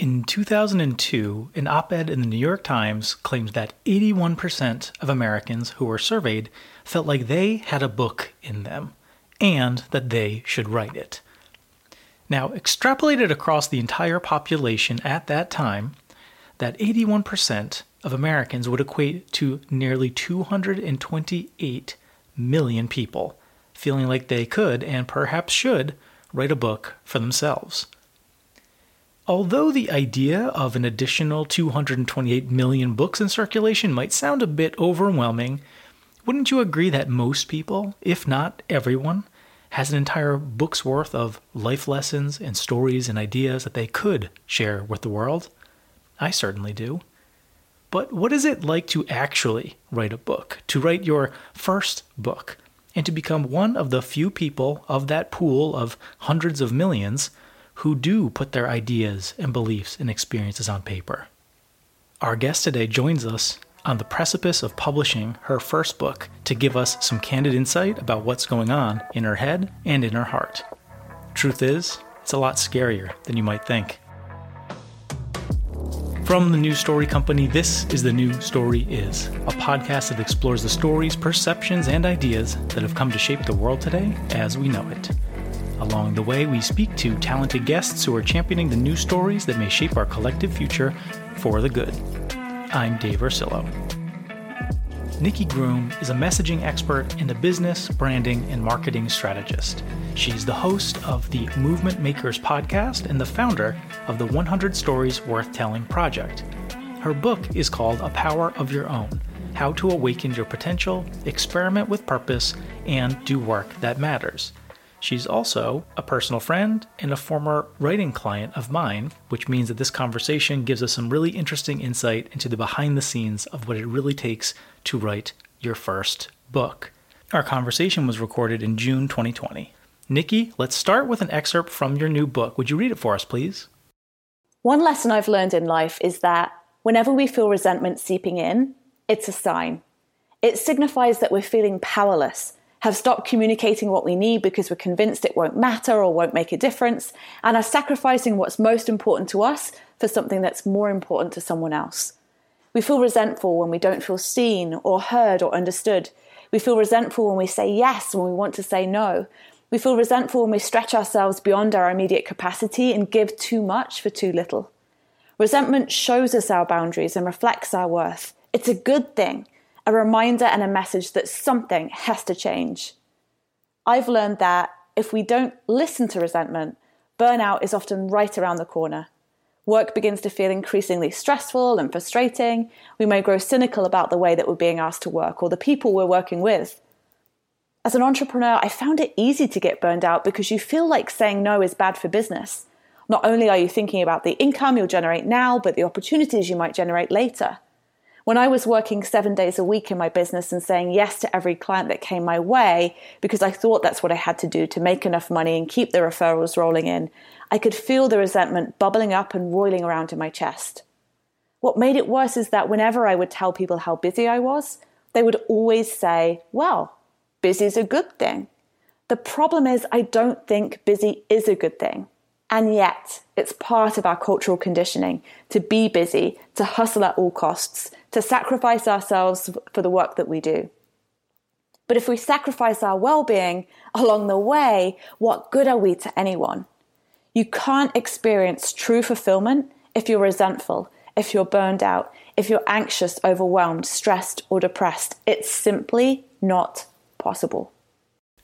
In 2002, an op ed in the New York Times claimed that 81% of Americans who were surveyed felt like they had a book in them and that they should write it. Now, extrapolated across the entire population at that time, that 81% of Americans would equate to nearly 228 million people feeling like they could and perhaps should write a book for themselves. Although the idea of an additional 228 million books in circulation might sound a bit overwhelming, wouldn't you agree that most people, if not everyone, has an entire book's worth of life lessons and stories and ideas that they could share with the world? I certainly do. But what is it like to actually write a book, to write your first book, and to become one of the few people of that pool of hundreds of millions who do put their ideas and beliefs and experiences on paper. Our guest today joins us on the precipice of publishing her first book to give us some candid insight about what's going on in her head and in her heart. Truth is, it's a lot scarier than you might think. From the New Story Company, this is The New Story Is, a podcast that explores the stories, perceptions, and ideas that have come to shape the world today as we know it. Along the way, we speak to talented guests who are championing the new stories that may shape our collective future for the good. I'm Dave Ursillo. Nikki Groom is a messaging expert and a business, branding, and marketing strategist. She's the host of the Movement Makers podcast and the founder of the 100 Stories Worth Telling project. Her book is called A Power of Your Own How to Awaken Your Potential, Experiment with Purpose, and Do Work That Matters. She's also a personal friend and a former writing client of mine, which means that this conversation gives us some really interesting insight into the behind the scenes of what it really takes to write your first book. Our conversation was recorded in June 2020. Nikki, let's start with an excerpt from your new book. Would you read it for us, please? One lesson I've learned in life is that whenever we feel resentment seeping in, it's a sign. It signifies that we're feeling powerless have stopped communicating what we need because we're convinced it won't matter or won't make a difference, and are sacrificing what's most important to us for something that's more important to someone else. We feel resentful when we don't feel seen or heard or understood. We feel resentful when we say yes when we want to say no. We feel resentful when we stretch ourselves beyond our immediate capacity and give too much for too little. Resentment shows us our boundaries and reflects our worth. It's a good thing a reminder and a message that something has to change. I've learned that if we don't listen to resentment, burnout is often right around the corner. Work begins to feel increasingly stressful and frustrating. We may grow cynical about the way that we're being asked to work or the people we're working with. As an entrepreneur, I found it easy to get burned out because you feel like saying no is bad for business. Not only are you thinking about the income you'll generate now, but the opportunities you might generate later. When I was working seven days a week in my business and saying yes to every client that came my way because I thought that's what I had to do to make enough money and keep the referrals rolling in, I could feel the resentment bubbling up and roiling around in my chest. What made it worse is that whenever I would tell people how busy I was, they would always say, Well, busy's a good thing. The problem is, I don't think busy is a good thing. And yet, it's part of our cultural conditioning to be busy, to hustle at all costs, to sacrifice ourselves for the work that we do. But if we sacrifice our well being along the way, what good are we to anyone? You can't experience true fulfillment if you're resentful, if you're burned out, if you're anxious, overwhelmed, stressed, or depressed. It's simply not possible.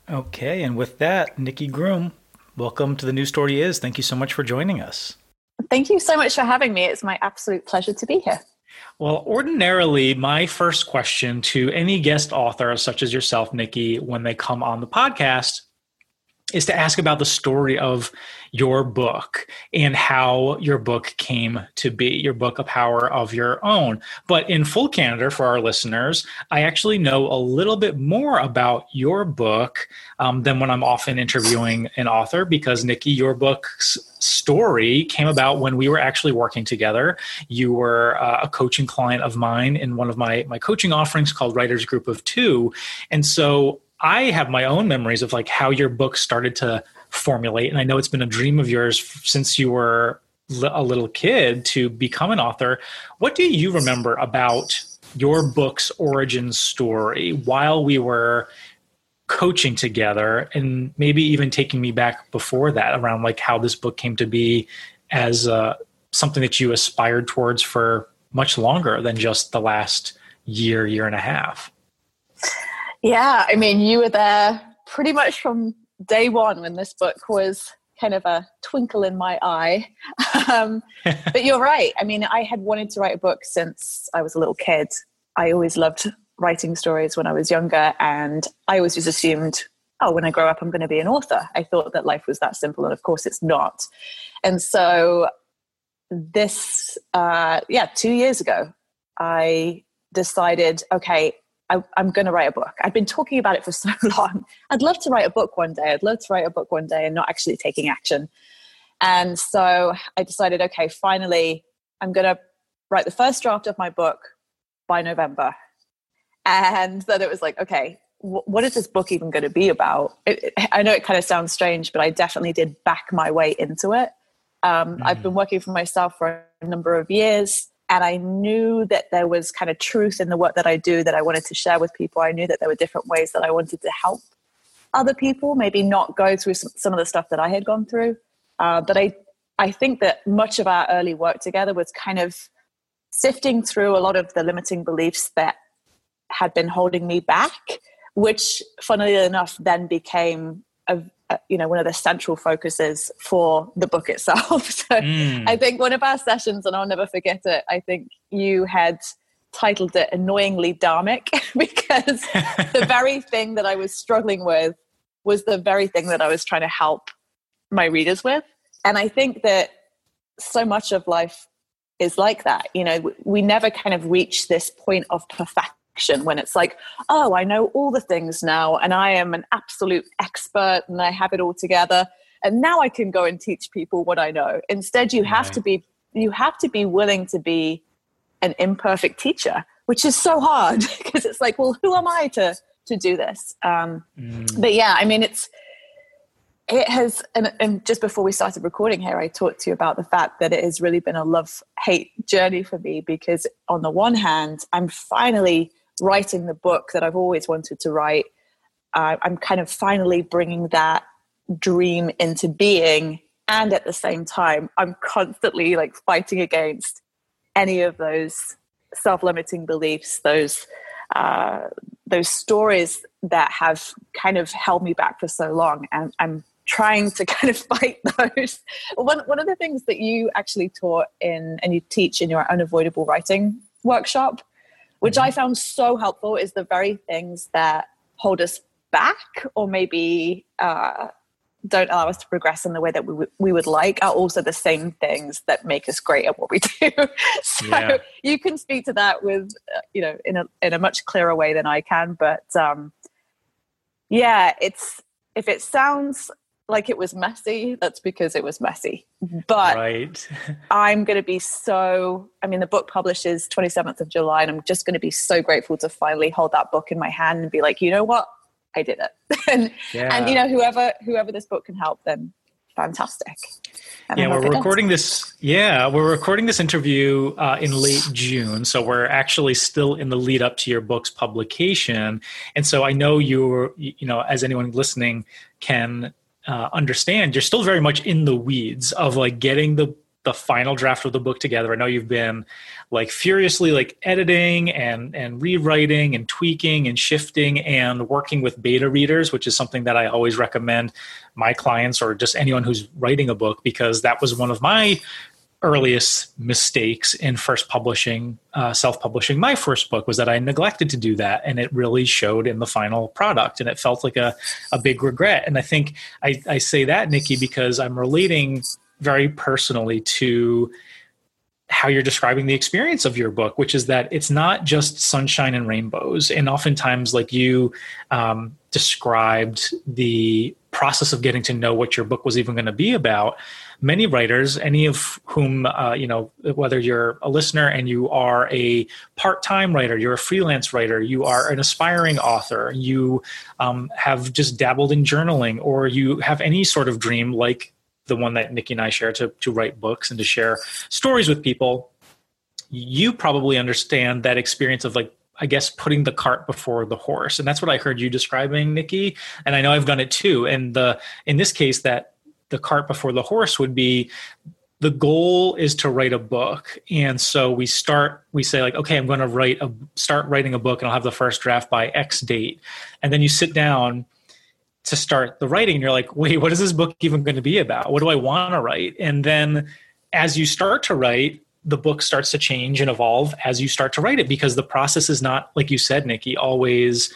Okay, and with that, Nikki Groom, welcome to the New Story Is. Thank you so much for joining us. Thank you so much for having me. It's my absolute pleasure to be here. Well, ordinarily, my first question to any guest author, such as yourself, Nikki, when they come on the podcast, is to ask about the story of your book and how your book came to be, your book, A Power of Your Own. But in full candor for our listeners, I actually know a little bit more about your book um, than when I'm often interviewing an author because, Nikki, your book's story came about when we were actually working together. You were uh, a coaching client of mine in one of my, my coaching offerings called Writers Group of Two. And so I have my own memories of like how your book started to formulate, and I know it's been a dream of yours since you were a little kid to become an author. What do you remember about your book's origin story while we were coaching together and maybe even taking me back before that around like how this book came to be as uh, something that you aspired towards for much longer than just the last year year and a half yeah i mean you were there pretty much from day one when this book was kind of a twinkle in my eye um, but you're right i mean i had wanted to write a book since i was a little kid i always loved writing stories when I was younger, and I always just assumed, oh, when I grow up, I'm going to be an author. I thought that life was that simple, and of course, it's not. And so, this, uh, yeah, two years ago, I decided, okay, I, am going to write a book. I've been talking about it for so long. I'd love to write a book one day. I'd love to write a book one day and not actually taking action. And so I decided, okay, finally, I'm going to write the first draft of my book by November and then it was like okay what is this book even going to be about it, it, i know it kind of sounds strange but i definitely did back my way into it um, mm. i've been working for myself for a number of years and i knew that there was kind of truth in the work that i do that i wanted to share with people. I knew that there were different ways that i wanted to help other people maybe not go through some, some of the stuff that i had gone through. Uh, but i i think that much of our early work together was kind of sifting through a lot of the limiting beliefs that had been holding me back, which, funnily enough, then became a, a, you know one of the central focuses for the book itself. so mm. I think one of our sessions, and I'll never forget it. I think you had titled it "Annoyingly Dharmic" because the very thing that I was struggling with was the very thing that I was trying to help my readers with, and I think that so much of life is like that. You know, we never kind of reach this point of perfection when it's like, oh, I know all the things now and I am an absolute expert and I have it all together. And now I can go and teach people what I know. Instead, you have to be you have to be willing to be an imperfect teacher, which is so hard because it's like, well, who am I to to do this? Um, mm. But yeah, I mean, it's it has and, and, just before we started recording here i talked to you about the fact that it has really been a love hate journey for me because on the one hand i'm finally writing the book that I've always wanted to write, uh, I'm kind of finally bringing that dream into being. And at the same time, I'm constantly like fighting against any of those self-limiting beliefs, those uh, those stories that have kind of held me back for so long. And I'm trying to kind of fight those. One, one of the things that you actually taught in and you teach in your unavoidable writing workshop which I found so helpful, is the very things that hold us back or maybe uh, don't allow us to progress in the way that we, w- we would like are also the same things that make us great at what we do. so yeah. you can speak to that with, uh, you know, in a, in a much clearer way than I can. But um, yeah, it's, if it sounds like it was messy, that's because it was messy. But right. I'm going to be so, I mean, the book publishes 27th of July, and I'm just going to be so grateful to finally hold that book in my hand and be like, you know what? I did it. and, yeah. and, you know, whoever, whoever this book can help, then fantastic. And yeah, we're recording this. Yeah, we're recording this interview uh, in late June, so we're actually still in the lead up to your book's publication. And so I know you're, you know, as anyone listening can uh, understand, you're still very much in the weeds of like getting the the final draft of the book together. I know you've been like furiously like editing and and rewriting and tweaking and shifting and working with beta readers, which is something that I always recommend my clients or just anyone who's writing a book because that was one of my earliest mistakes in first publishing uh, self-publishing my first book was that i neglected to do that and it really showed in the final product and it felt like a, a big regret and i think I, I say that nikki because i'm relating very personally to how you're describing the experience of your book, which is that it's not just sunshine and rainbows. And oftentimes, like you um, described the process of getting to know what your book was even going to be about, many writers, any of whom, uh, you know, whether you're a listener and you are a part time writer, you're a freelance writer, you are an aspiring author, you um, have just dabbled in journaling, or you have any sort of dream like the one that Nikki and I share to to write books and to share stories with people, you probably understand that experience of like I guess putting the cart before the horse. And that's what I heard you describing, Nikki. And I know I've done it too. And the in this case that the cart before the horse would be the goal is to write a book. And so we start we say like okay i'm going to write a start writing a book and i'll have the first draft by x date. And then you sit down to start the writing and you're like wait what is this book even going to be about? What do i want to write? And then as you start to write the book starts to change and evolve as you start to write it because the process is not like you said nikki always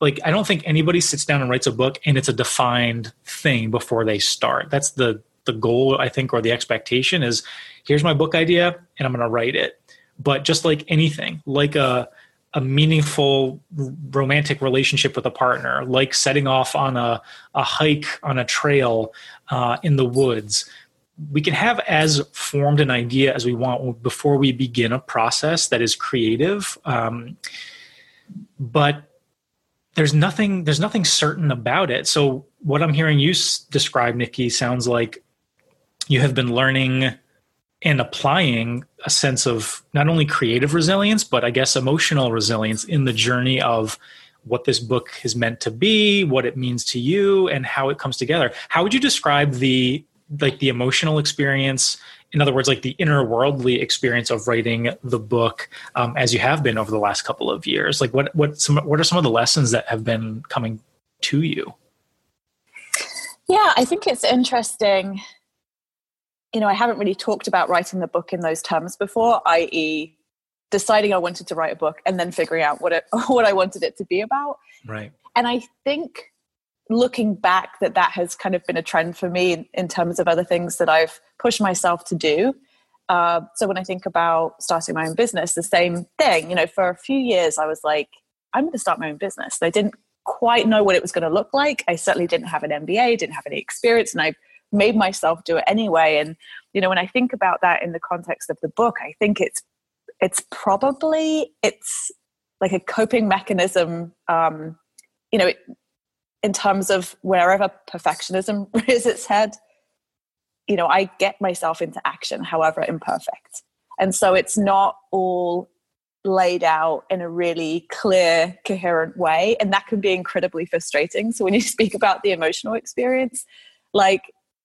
like i don't think anybody sits down and writes a book and it's a defined thing before they start. That's the the goal i think or the expectation is here's my book idea and i'm going to write it. But just like anything like a a meaningful romantic relationship with a partner like setting off on a, a hike on a trail uh, in the woods we can have as formed an idea as we want before we begin a process that is creative um, but there's nothing there's nothing certain about it. So what i'm hearing you describe nikki sounds like you have been learning and applying a sense of not only creative resilience but i guess emotional resilience in the journey of what this book is meant to be what it means to you and how it comes together. How would you describe the like the emotional experience in other words like the inner worldly experience of writing the book um, as you have been over the last couple of years like what what some what are some of the lessons that have been coming to you? Yeah i think it's interesting. You know i haven't really talked about writing the book in those terms before i.e deciding i wanted to write a book and then figuring out what it what i wanted it to be about. Right. And i think looking back that that has kind of been a trend for me in, in terms of other things that I've pushed myself to do. Uh, so when I think about starting my own business, the same thing. You know, for a few years I was like, I'm going to start my own business. I didn't quite know what it was going to look like. I certainly didn't have an MBA, didn't have any experience, and I made myself do it anyway. And you know, when I think about that in the context of the book, I think it's it's probably it's like a coping mechanism. Um, you know, it, in terms of wherever perfectionism rears its head, you know, I get myself into action, however imperfect. And so it's not all laid out in a really clear, coherent way. And that can be incredibly frustrating. So when you speak about the emotional experience, like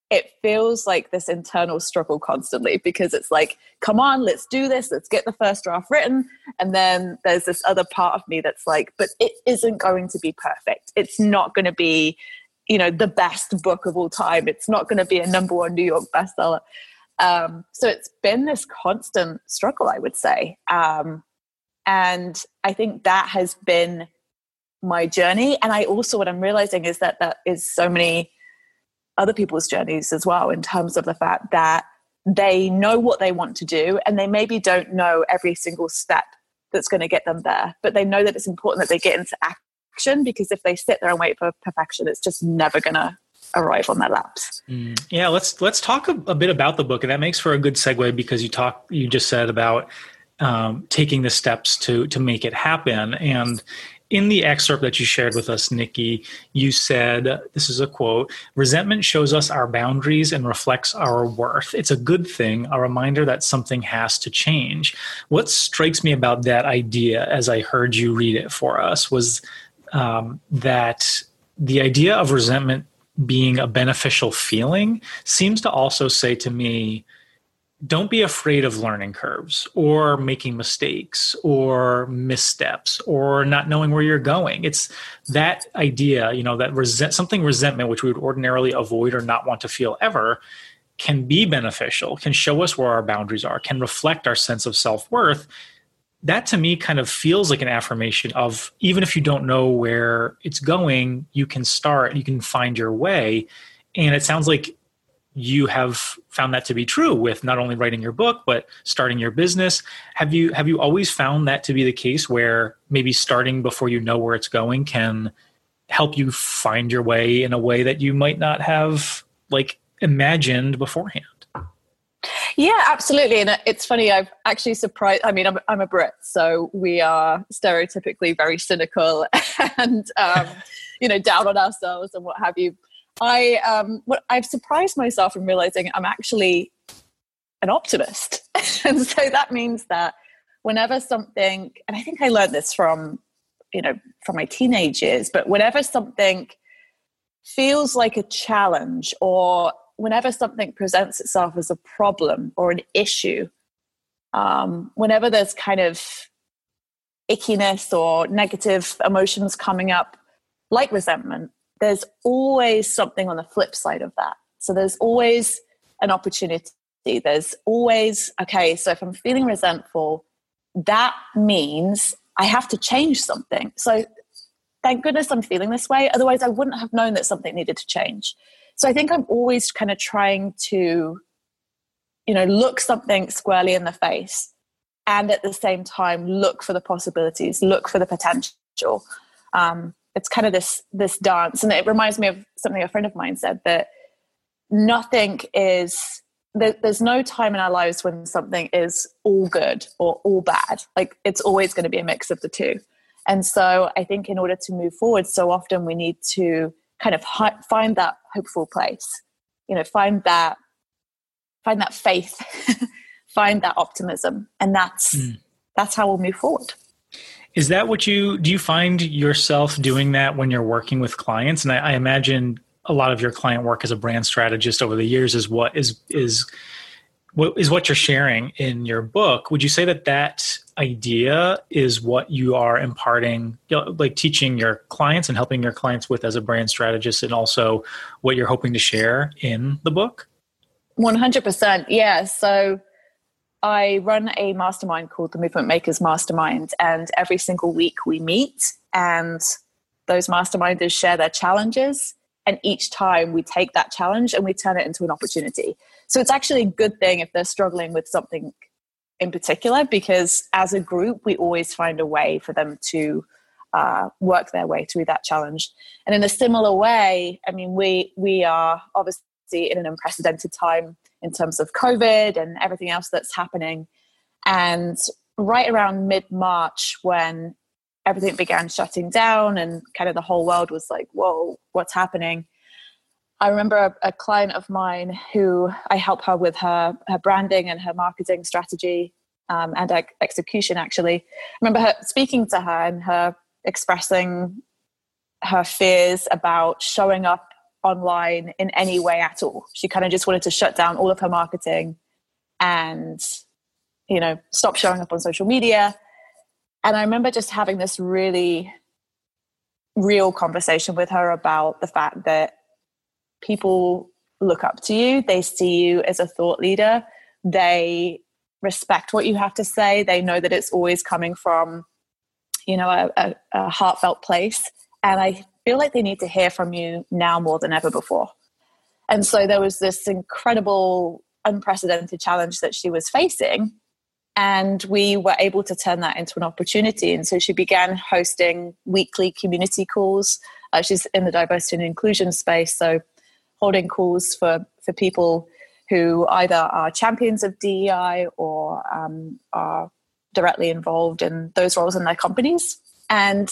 it feels like this internal struggle constantly because it's like, come on, let's do this, let's get the first draft written. And then there's this other part of me that's like, but it isn't going to be perfect. It's not going to be, you know, the best book of all time. It's not going to be a number one New York bestseller. Um, so it's been this constant struggle, I would say. Um, and I think that has been my journey. And I also, what I'm realizing is that that is so many other people's journeys as well in terms of the fact that they know what they want to do and they maybe don't know every single step that's going to get them there but they know that it's important that they get into action because if they sit there and wait for perfection it's just never going to arrive on their laps mm. yeah let's let's talk a, a, bit about the book and that makes for a good segue because you talk you just said about um, taking the steps to to make it happen and in the excerpt that you shared with us, Nikki, you said, this is a quote resentment shows us our boundaries and reflects our worth. It's a good thing, a reminder that something has to change. What strikes me about that idea as I heard you read it for us was um, that the idea of resentment being a beneficial feeling seems to also say to me, don't be afraid of learning curves or making mistakes or missteps or not knowing where you're going. It's that idea you know that resent something resentment which we would ordinarily avoid or not want to feel ever can be beneficial can show us where our boundaries are can reflect our sense of self-worth. That to me kind of feels like an affirmation of even if you don't know where it's going you can start you can find your way. And it sounds like you have found that to be true with not only writing your book but starting your business. Have you have you always found that to be the case where maybe starting before you know where it's going can help you find your way in a way that you might not have like imagined beforehand? Yeah absolutely. And it's funny i've actually surprised i mean i'm, I'm a brit so we are stereotypically very cynical and um, you know down on ourselves and what have you I um, what I've surprised myself in realizing I'm actually an optimist, and so that means that whenever something, and I think I learned this from you know from my teenage years, but whenever something feels like a challenge or whenever something presents itself as a problem or an issue, um, whenever there's kind of ickiness or negative emotions coming up, like resentment, there's always something on the flip side of that. So there's always an opportunity. There's always, okay, so if I'm feeling resentful, that means I have to change something. So thank goodness I'm feeling this way. Otherwise, I wouldn't have known that something needed to change. So I think I'm always kind of trying to, you know, look something squarely in the face and at the same time look for the possibilities, look for the potential. Um, it's kind of this this dance, and it reminds me of something a friend of mine said that nothing is there, there's no time in our lives when something is all good or all bad. Like it's always going to be a mix of the two. And so I think in order to move forward, so often we need to kind of hi- find that hopeful place. You know, find that find that faith, find that optimism, and that's mm. that's how we'll move forward. Is that what you do? You find yourself doing that when you're working with clients? And I, I imagine a lot of your client work as a brand strategist over the years is what is is what is what you're sharing in your book. Would you say that that idea is what you are imparting, you know, like teaching your clients and helping your clients with as a brand strategist, and also what you're hoping to share in the book? 100%. Yeah. So I run a mastermind called the Movement Makers Mastermind, and every single week we meet, and those masterminders share their challenges. And each time we take that challenge and we turn it into an opportunity. So it's actually a good thing if they're struggling with something in particular, because as a group, we always find a way for them to uh, work their way through that challenge. And in a similar way, I mean, we we are obviously in an unprecedented time in terms of COVID and everything else that's happening. And right around mid March, when everything began shutting down and kind of the whole world was like, whoa, what's happening? I remember a, a client of mine who I help her with her, her branding and her marketing strategy um, and execution, actually. I remember her speaking to her and her expressing her fears about showing up online in any way at all. She kind of just wanted to shut down all of her marketing and, you know, stop showing up on social media. And I remember just having this really real conversation with her about the fact that people look up to you, they see you as a thought leader, they respect what you have to say, they know that it's always coming from, you know, a, a, a heartfelt place. And I feel like they need to hear from you now more than ever before. And so there was this incredible, unprecedented challenge that she was facing. And we were able to turn that into an opportunity. And so she began hosting weekly community calls. Uh, she's in the diversity and inclusion space. So holding calls for, for people who either are champions of DEI or um, are directly involved in those roles in their companies. And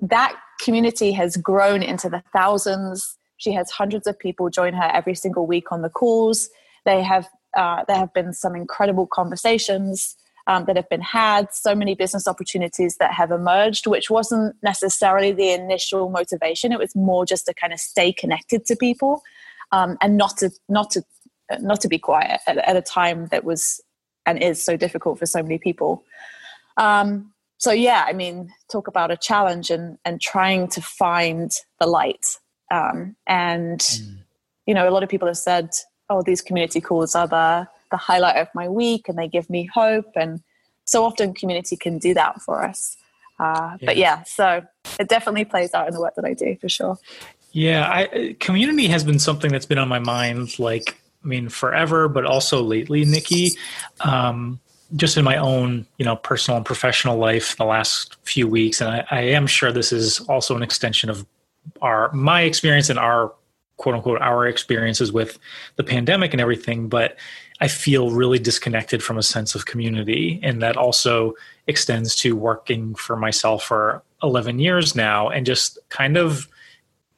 that community has grown into the thousands. She has hundreds of people join her every single week on the calls. They have uh, there have been some incredible conversations um, that have been had, so many business opportunities that have emerged, which wasn't necessarily the initial motivation. It was more just to kind of stay connected to people um, and not to not to not to be quiet at, at, a time that was and is so difficult for so many people. Um, so yeah, I mean, talk about a challenge and and trying to find the light. Um, and mm. you know, a lot of people have said, "Oh, these community calls are the the highlight of my week, and they give me hope." And so often, community can do that for us. Uh, yeah. But yeah, so it definitely plays out in the work that I do for sure. Yeah, I, community has been something that's been on my mind, like I mean, forever, but also lately, Nikki. Um, just in my own you know personal and professional life the last few weeks and I, I, am sure this is also an extension of our my experience and our quote unquote our experiences with the pandemic and everything but i feel really disconnected from a sense of community and that also extends to working for myself for 11 years now and just kind of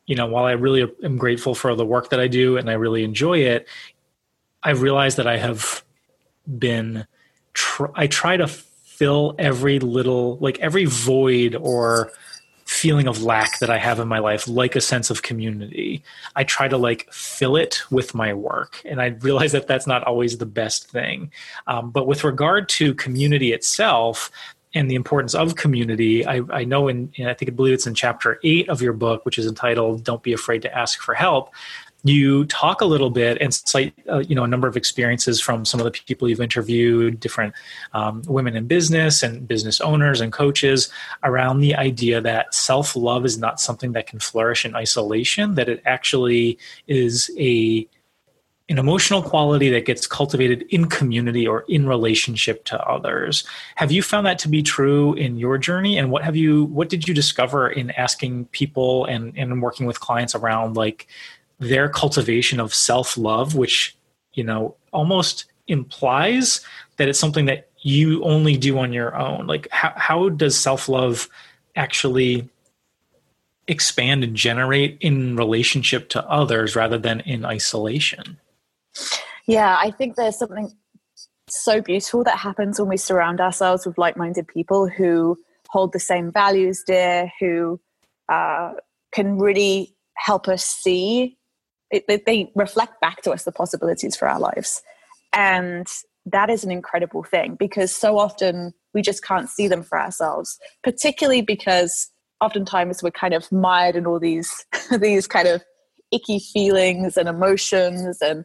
you know, while I really am grateful for the work that I do and I really enjoy it, I've realized that I have been, tr- I try to fill every little, like every void or feeling of lack that I have in my life, like a sense of community. I try to like fill it with my work. And I realize that that's not always the best thing. Um, but with regard to community itself, and the importance of community. I, I know in, in, I think I believe it's in chapter eight of your book, which is entitled "Don't Be Afraid to Ask for Help." You talk a little bit and cite, uh, you know, a number of experiences from some of the people you've interviewed, different um, women in business and business owners and coaches, around the idea that self love is not something that can flourish in isolation. That it actually is a an emotional quality that gets cultivated in community or in relationship to others have you found that to be true in your journey and what have you what did you discover in asking people and and working with clients around like their cultivation of self-love which you know almost implies that it's something that you only do on your own like how, how does self-love actually expand and generate in relationship to others rather than in isolation yeah, I think there's something so beautiful that happens when we surround ourselves with like minded people who hold the same values dear, who uh, can really help us see. It, they reflect back to us the possibilities for our lives. And that is an incredible thing because so often we just can't see them for ourselves, particularly because oftentimes we're kind of mired in all these these kind of icky feelings and emotions and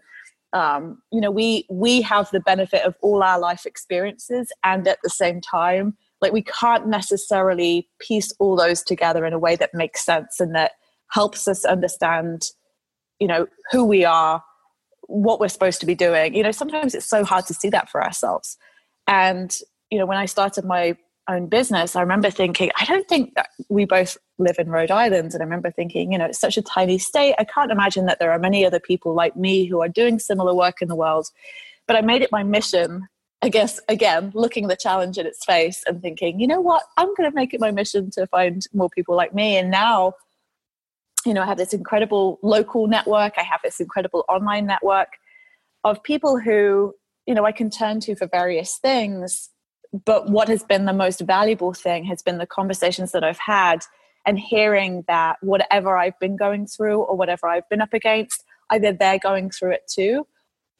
um, you know we we have the benefit of all our life experiences and at the same time like we can't necessarily piece all those together in a way that makes sense and that helps us understand you know who we are what we're supposed to be doing you know sometimes it's so hard to see that for ourselves and you know when i started my own business, I remember thinking, I don't think that we both live in Rhode Island. And I remember thinking, you know, it's such a tiny state. I can't imagine that there are many other people like me who are doing similar work in the world. But I made it my mission, I guess, again, looking the challenge in its face and thinking, you know what, I'm going to make it my mission to find more people like me. And now, you know, I have this incredible local network, I have this incredible online network of people who, you know, I can turn to for various things but what has been the most valuable thing has been the conversations that I've had and hearing that whatever I've been going through or whatever I've been up against, either they're going through it too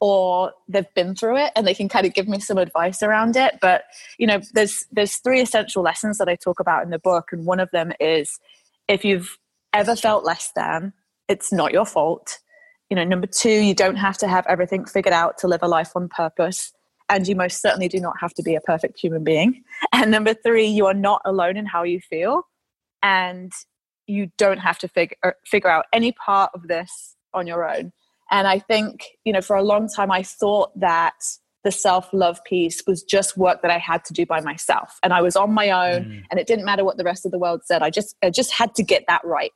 or they've been through it and they can kind of give me some advice around it. But you know there's there's three essential lessons that I talk about in the book and one of them is if you've ever felt less than it's not your fault you know number 2 you don't have to have everything figured out to live a life on purpose and you most certainly do not have to be a perfect human being. And number three, you are not alone in how you feel, and you don't have to figure er, figure out any part of this on your own. And I think you know, for a long time, I thought that the self love piece was just work that I had to do by myself, and I was on my own, mm. and it didn't matter what the rest of the world said. I just I just had to get that right.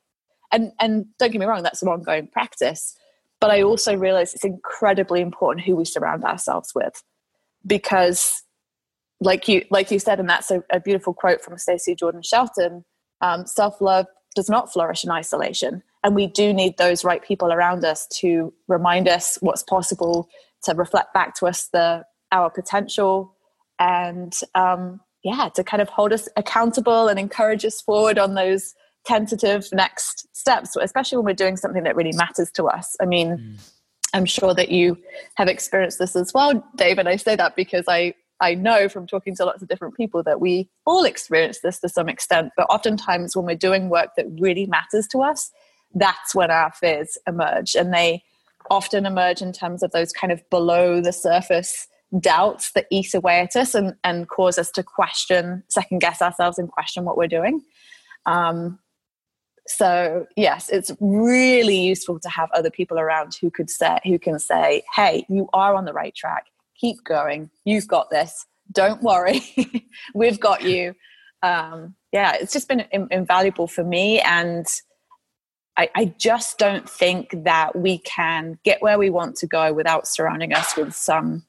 And and don't get me wrong, that's an ongoing practice. But I also realize it's incredibly important who we surround ourselves with because like you like you said and that's a, a beautiful quote from stacey Jordan Shelton um, self-love does not flourish in isolation and we do need those right people around us to remind us what's possible to reflect back to us the our potential and um, yeah to kind of hold us accountable and encourage us forward on those tentative next steps especially when we're doing something that really matters to us i mean mm I'm sure that you have experienced this as well, Dave. And I say that because I, I know from talking to lots of different people that we all experience this to some extent. But oftentimes, when we're doing work that really matters to us, that's when our fears emerge. And they often emerge in terms of those kind of below the surface doubts that eat away at us and, and cause us to question, second guess ourselves, and question what we're doing. Um, so yes it's really useful to have other people around who could say who can say hey you are on the right track. Keep going. You've got this. Don't worry. We've got you. Um, yeah it's just been in, invaluable for me and I, I just don't think that we can get where we want to go without surrounding us with some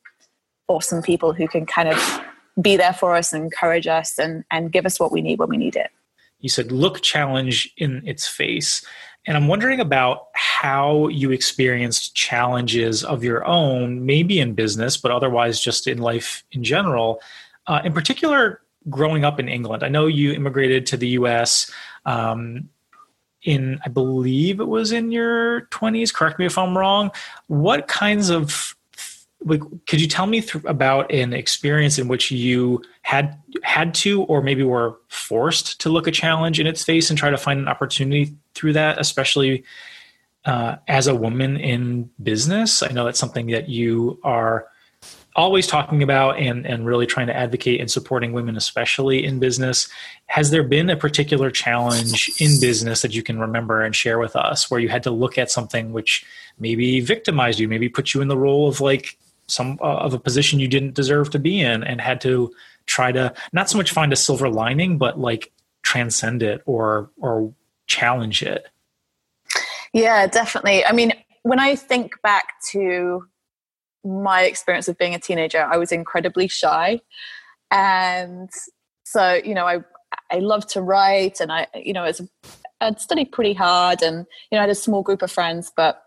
awesome people who can kind of be there for us and encourage us and, and give us what we need when we need it you said look challenge in its face and I'm wondering about how you experienced challenges of your own, maybe in business, but otherwise just in life in general. Uh, in particular, growing up in England. I know you immigrated to the US um, in, I believe it was in your 20s. Correct me if I'm wrong. What kinds of could you tell me th- about an experience in which you had had to or maybe were forced to look a challenge in its face and try to find an opportunity through that especially uh, as a woman in business? I know that's something that you are always talking about and, and really trying to advocate and supporting women especially in business. Has there been a particular challenge in business that you can remember and share with us where you had to look at something which maybe victimized you maybe put you in the role of like some uh, of a position you didn't deserve to be in and had to try to not so much find a silver lining but like transcend it or or challenge it. Yeah definitely. I mean when i think back to my experience of being a teenager i was incredibly shy. And so you know i i love to write and i you know as i'd studied pretty hard and you know i had a small group of friends but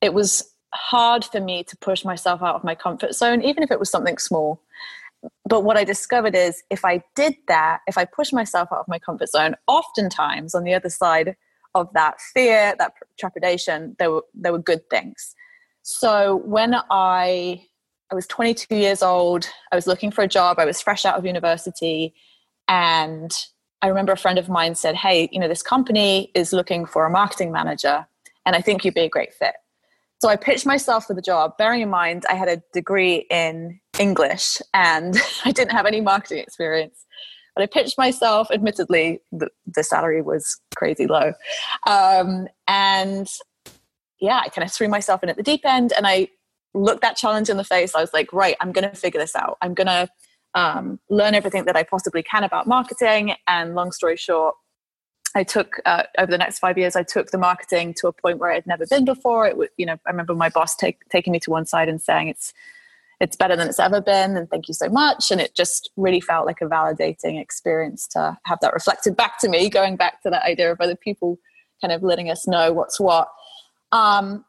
it was hard for me to push myself out of my comfort zone, even if it was something small. But what I discovered is if I did that, if I pushed myself out of my comfort zone, oftentimes on the other side of that fear, that trepidation, there were there were good things. So when I I was 22 years old, I was looking for a job, I was fresh out of university, and I remember a friend of mine said, "Hey, you know, this company is looking for a marketing manager, and I think you'd be a great fit." So I pitched myself for the job, bearing in mind I had a degree in English and I didn't have any marketing experience. But I pitched myself, admittedly, the, the salary was crazy low. Um, and yeah, I kind of threw myself in at the deep end and I looked that challenge in the face. I was like, right, I'm going to figure this out. I'm going to um, learn everything that I possibly can about marketing. And long story short, I took uh, over the next five years. I took the marketing to a point where I had never been before. It you know, I remember my boss take, taking me to one side and saying it's it's better than it's ever been, and thank you so much. And it just really felt like a validating experience to have that reflected back to me, going back to that idea of other people kind of letting us know what's what. Um,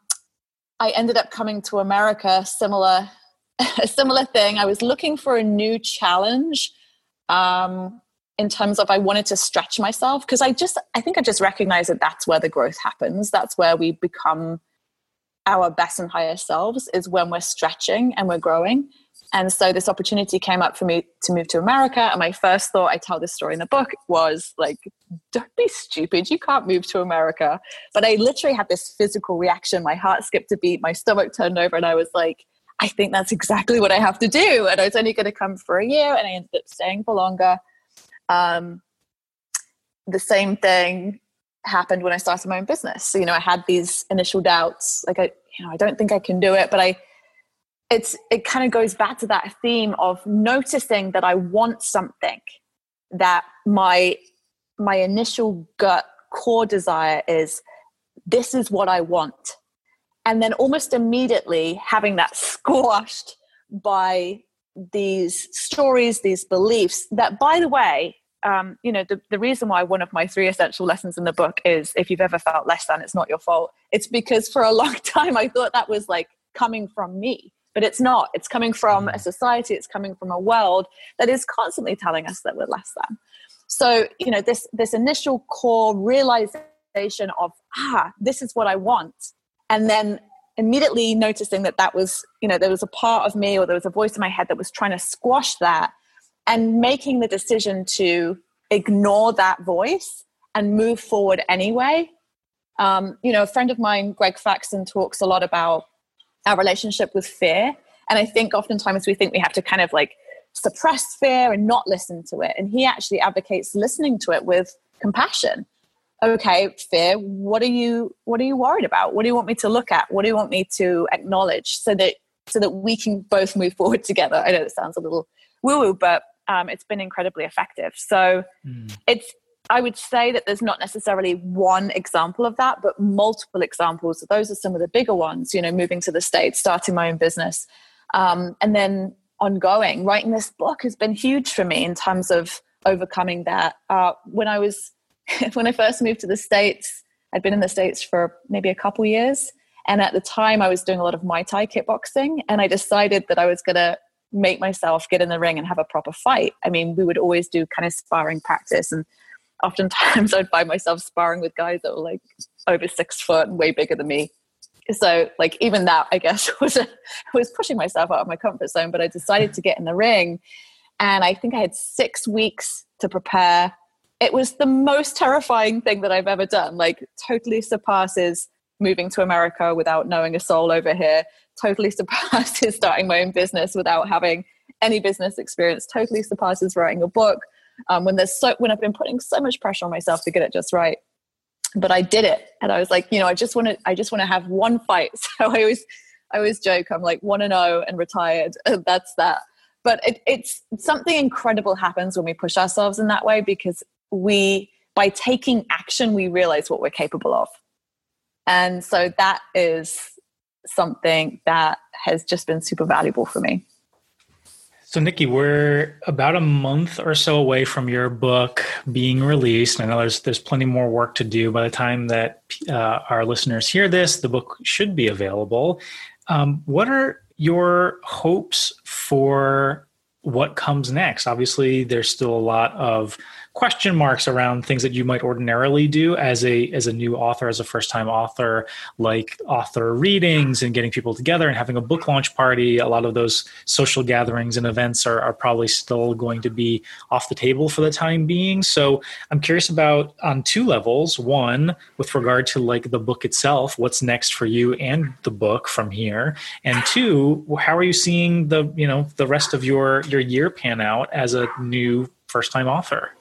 I ended up coming to America, similar a similar thing. I was looking for a new challenge. Um, in terms of I wanted to stretch myself because I just I think I just recognize that that's where the growth happens. That's where we become our best and highest selves is when we're stretching and we're growing. And so this opportunity came up for me to move to America. And my first thought, I tell this story in the book, was like, don't be stupid. You can't move to America. But I literally had this physical reaction. My heart skipped a beat, my stomach turned over, and I was like, I think that's exactly what I have to do. And I was only going to come for a year, and I ended up staying for longer. Um, the same thing happened when I started my own business. So, you know, I had these initial doubts, like I, you know, I don't think I can do it, but I, it's, it kind of goes back to that theme of noticing that I want something that my, my initial gut core desire is this is what I want. And then almost immediately having that squashed by these stories, these beliefs that, by the way, um, you know, the, the reason why one of my three essential lessons in the book is if you've ever felt less than, it's not your fault. It's because for a long time I thought that was like coming from me, but it's not. It's coming from a society, it's coming from a world that is constantly telling us that we're less than. So, you know, this this initial core realization of ah, this is what I want, and then immediately noticing that that was you know there was a part of me or there was a voice in my head that was trying to squash that and making the decision to ignore that voice and move forward anyway. Um, you know a friend of mine greg faxon talks a lot about our relationship with fear. And i think oftentimes we think we have to kind of like suppress fear and not listen to it. And he actually advocates listening to it with compassion okay fear what are you what are you worried about? What do you want me to look at? What do you want me to acknowledge so that so that we can both move forward together? I know it sounds a little woo woo but um, it's been incredibly effective. So mm. it's i would say that there's not necessarily one example of that but multiple examples. Those are some of the bigger ones you know moving to the states starting my own business um, and then ongoing. Writing this book has been huge for me in terms of overcoming that. Uh, when i was when I first moved to the States, I'd been in the States for maybe a couple years. And at the time, I was doing a lot of Muay Thai kickboxing. And I decided that I was going to make myself get in the ring and have a proper fight. I mean, we would always do kind of sparring practice. And oftentimes I'd find myself sparring with guys that were like over six foot and way bigger than me. So, like, even that, I guess, was, a, was pushing myself out of my comfort zone. But I decided to get in the ring. And I think I had six weeks to prepare it was the most terrifying thing that I've ever done. Like, totally surpasses moving to America without knowing a soul over here, totally surpasses starting my own business without having any business experience, totally surpasses writing a book. Um, when there's so when I've been putting so much pressure on myself to get it just right, but I did it, and I was like, you know, I just want to, I just want to have one fight. So I always, I always joke, I'm like one and zero oh and retired. That's that. But it, it's something incredible happens when we push ourselves in that way because we by taking action we realize what we're capable of. And so that is something that has just been super valuable for me. So nikki we're about a month or so away from your book being released. I know there's there's plenty more work to do by the time that uh, our listeners hear this the book should be available. Um, what are your hopes for what comes next? Obviously there's still a lot of question marks around things that you might ordinarily do as a as a new author as a first time author like author readings and getting people together and having a book launch party. A lot of those social gatherings and events are, are probably still going to be off the table for the time being. So i'm curious about on two levels. One with regard to like the book itself what's next for you and the book from here? And two how are you seeing the you know the rest of your your year pan out as a new first time author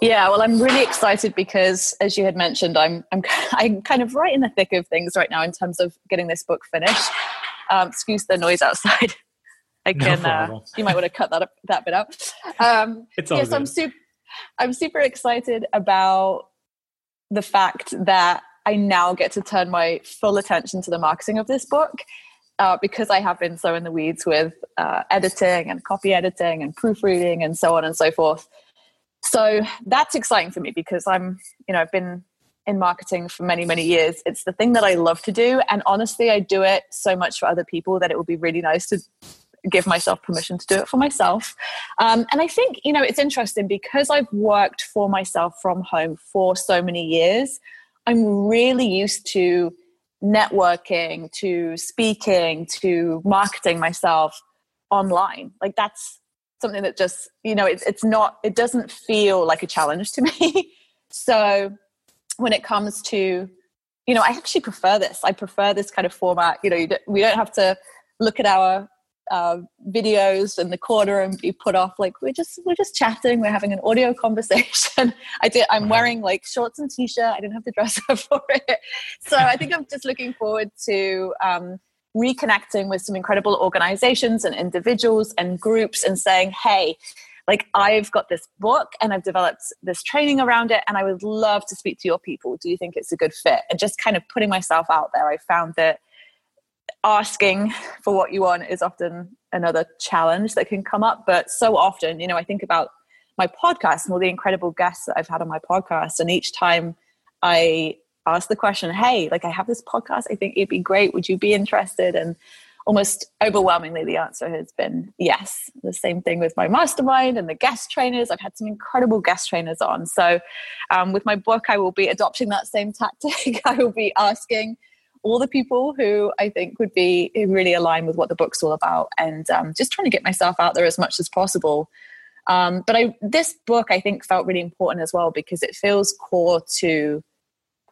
yeah, well, I'm really excited because, as you had mentioned, I'm I'm I'm kind of right in the thick of things right now in terms of getting this book finished. Um, excuse the noise outside. I can. No uh, you might want to cut that up, that bit out. Um, it's all yes, good. I'm super. I'm super excited about the fact that I now get to turn my full attention to the marketing of this book. Uh, because I have been so in the weeds with uh, editing and copy editing and proofreading and so on and so forth so that's exciting for me because i'm you know i've been in marketing for many many years. It's the thing that i love to do. And honestly i do it so much for other people that it would be really nice to give myself permission to do it for myself. Um, and i think you know it's interesting because i've worked for myself from home for so many years i'm really used to networking to speaking to marketing myself online. Like that's something that just you know it's it's not it doesn't feel like a challenge to me. So when it comes to you know i actually prefer this. I prefer this kind of format. You know you we don't have to look at our uh, videos in the corner and be put off. Like we're just we're just chatting. We're having an audio conversation. I did i'm wearing like shorts and t-shirt. I didn't have to dress up for it. So i think i'm just looking forward to um, reconnecting with some incredible organizations and individuals and groups and saying, hey, like I've got this book and I've developed this training around it, and I would love to speak to your people. Do you think it's a good fit? And just kind of putting myself out there, I found that asking for what you want is often another challenge that can come up. But so often, you know, I think about my podcast and all the incredible guests that I've had on my podcast, and each time I ask the question, hey, like I have this podcast, I think it'd be great. Would you be interested? And almost overwhelmingly, the answer has been yes. The same thing with my mastermind and the guest trainers. I've had some incredible guest trainers on. So um, with my book, I will be adopting that same tactic. I will be asking all the people who I think would be really aligned with what the book's all about and um, just trying to get myself out there as much as possible. Um, but I, this book, I think, felt really important as well because it feels core to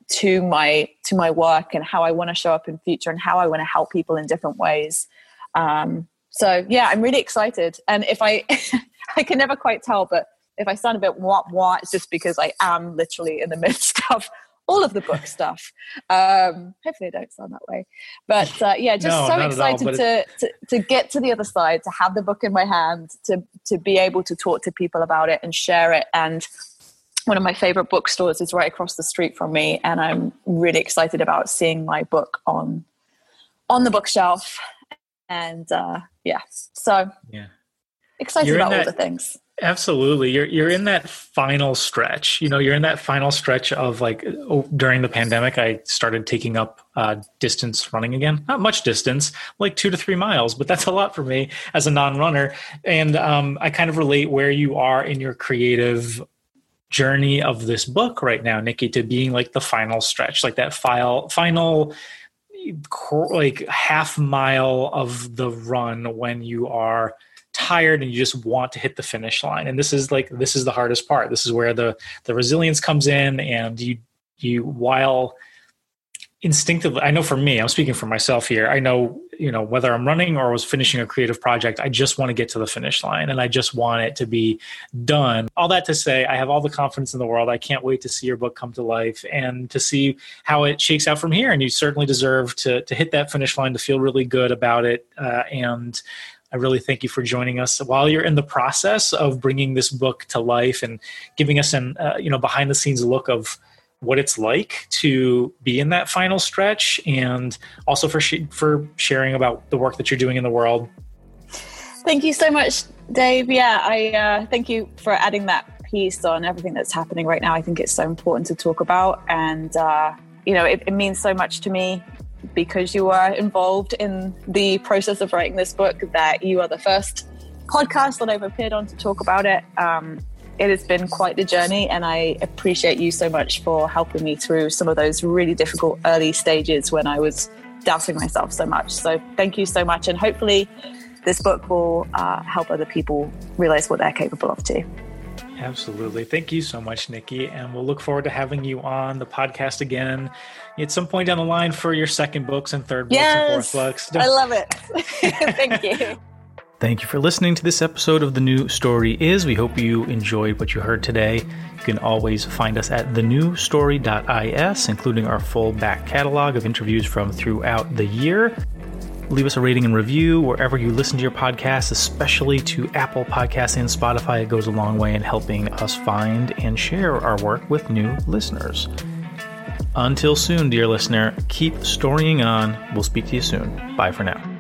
to my to my work and how I want to show up in future and how I want to help people in different ways. Um, so yeah, I'm really excited. And if I I can never quite tell, but if I sound a bit what what, it's just because I am literally in the midst of all of the book stuff. Um, hopefully, I don't sound that way. But uh, yeah, just no, so excited all, to, to, to get to the other side, to have the book in my hand, to to be able to talk to people about it and share it, and one of my favorite bookstores is right across the street from me and i'm really excited about seeing my book on on the bookshelf and uh yeah so yeah excited about that, all the things. Absolutely. You're you're in that final stretch. You know, you're in that final stretch of like oh, during the pandemic I started taking up uh, distance running again. Not much distance, like 2 to 3 miles, but that's a lot for me as a non-runner and um, I kind of relate where you are in your creative journey of this book right now, Nikki, to being like the final stretch, like that file final like half mile of the run when you are tired and you just want to hit the finish line. And this is like this is the hardest part. This is where the the resilience comes in and you you while instinctively i know for me i'm speaking for myself here i know you know whether i'm running or was finishing a creative project i just want to get to the finish line and i just want it to be done. All that to say i have all the confidence in the world i can't wait to see your book come to life and to see how it shakes out from here and you certainly deserve to to hit that finish line to feel really good about it uh, and I really thank you for joining us while you're in the process of bringing this book to life and giving us an uh, you know behind the scenes look of what it's like to be in that final stretch and also for sh- for sharing about the work that you're doing in the world. Thank you so much, Dave. Yeah, I uh, thank you for adding that piece on everything that's happening right now. I think it's so important to talk about, and uh, you know, it, it means so much to me because you are involved in the process of writing this book that you are the first podcast that I've appeared on to talk about it. Um, it has been quite the journey, and I appreciate you so much for helping me through some of those really difficult early stages when I was doubting myself so much. So, thank you so much, and hopefully, this book will uh, help other people realize what they're capable of too. Absolutely. Thank you so much, Nikki. And we'll look forward to having you on the podcast again at some point down the line for your second books and third books yes, and fourth books. I love it. Thank you. Thank you for listening to this episode of The New Story Is. We hope you enjoyed what you heard today. You can always find us at thenewstory.is, including our full back catalog of interviews from throughout the year. Leave us a rating and review wherever you listen to your podcast, especially to Apple Podcasts and Spotify. It goes a long way in helping us find and share our work with new listeners. Until soon, dear listener, keep storying on. We'll speak to you soon. Bye for now.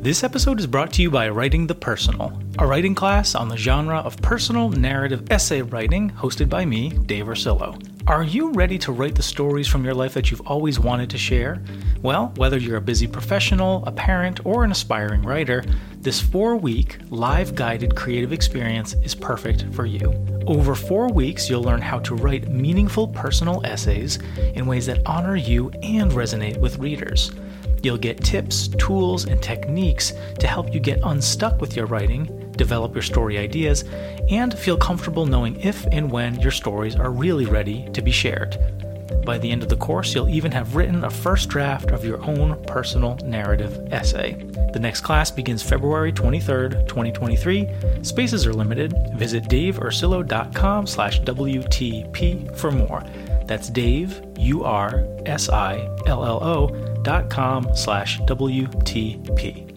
This episode is brought to you by Writing the Personal, a writing class on the genre of personal narrative essay writing hosted by me, Dave Ursillo. Are you ready to write the stories from your life that you've always wanted to share? Well, whether you're a busy professional, a parent, or an aspiring writer, this four week, live guided creative experience is perfect for you. Over four weeks, you'll learn how to write meaningful personal essays in ways that honor you and resonate with readers. You'll get tips, tools, and techniques to help you get unstuck with your writing develop your story ideas, and feel comfortable knowing if and when your stories are really ready to be shared. By the end of the course, you'll even have written a first draft of your own personal narrative essay. The next class begins February 23rd, 2023. Spaces are limited. Visit daveursillo.com slash WTP for more. That's Dave, U-R-S-I-L-L-O dot com slash WTP.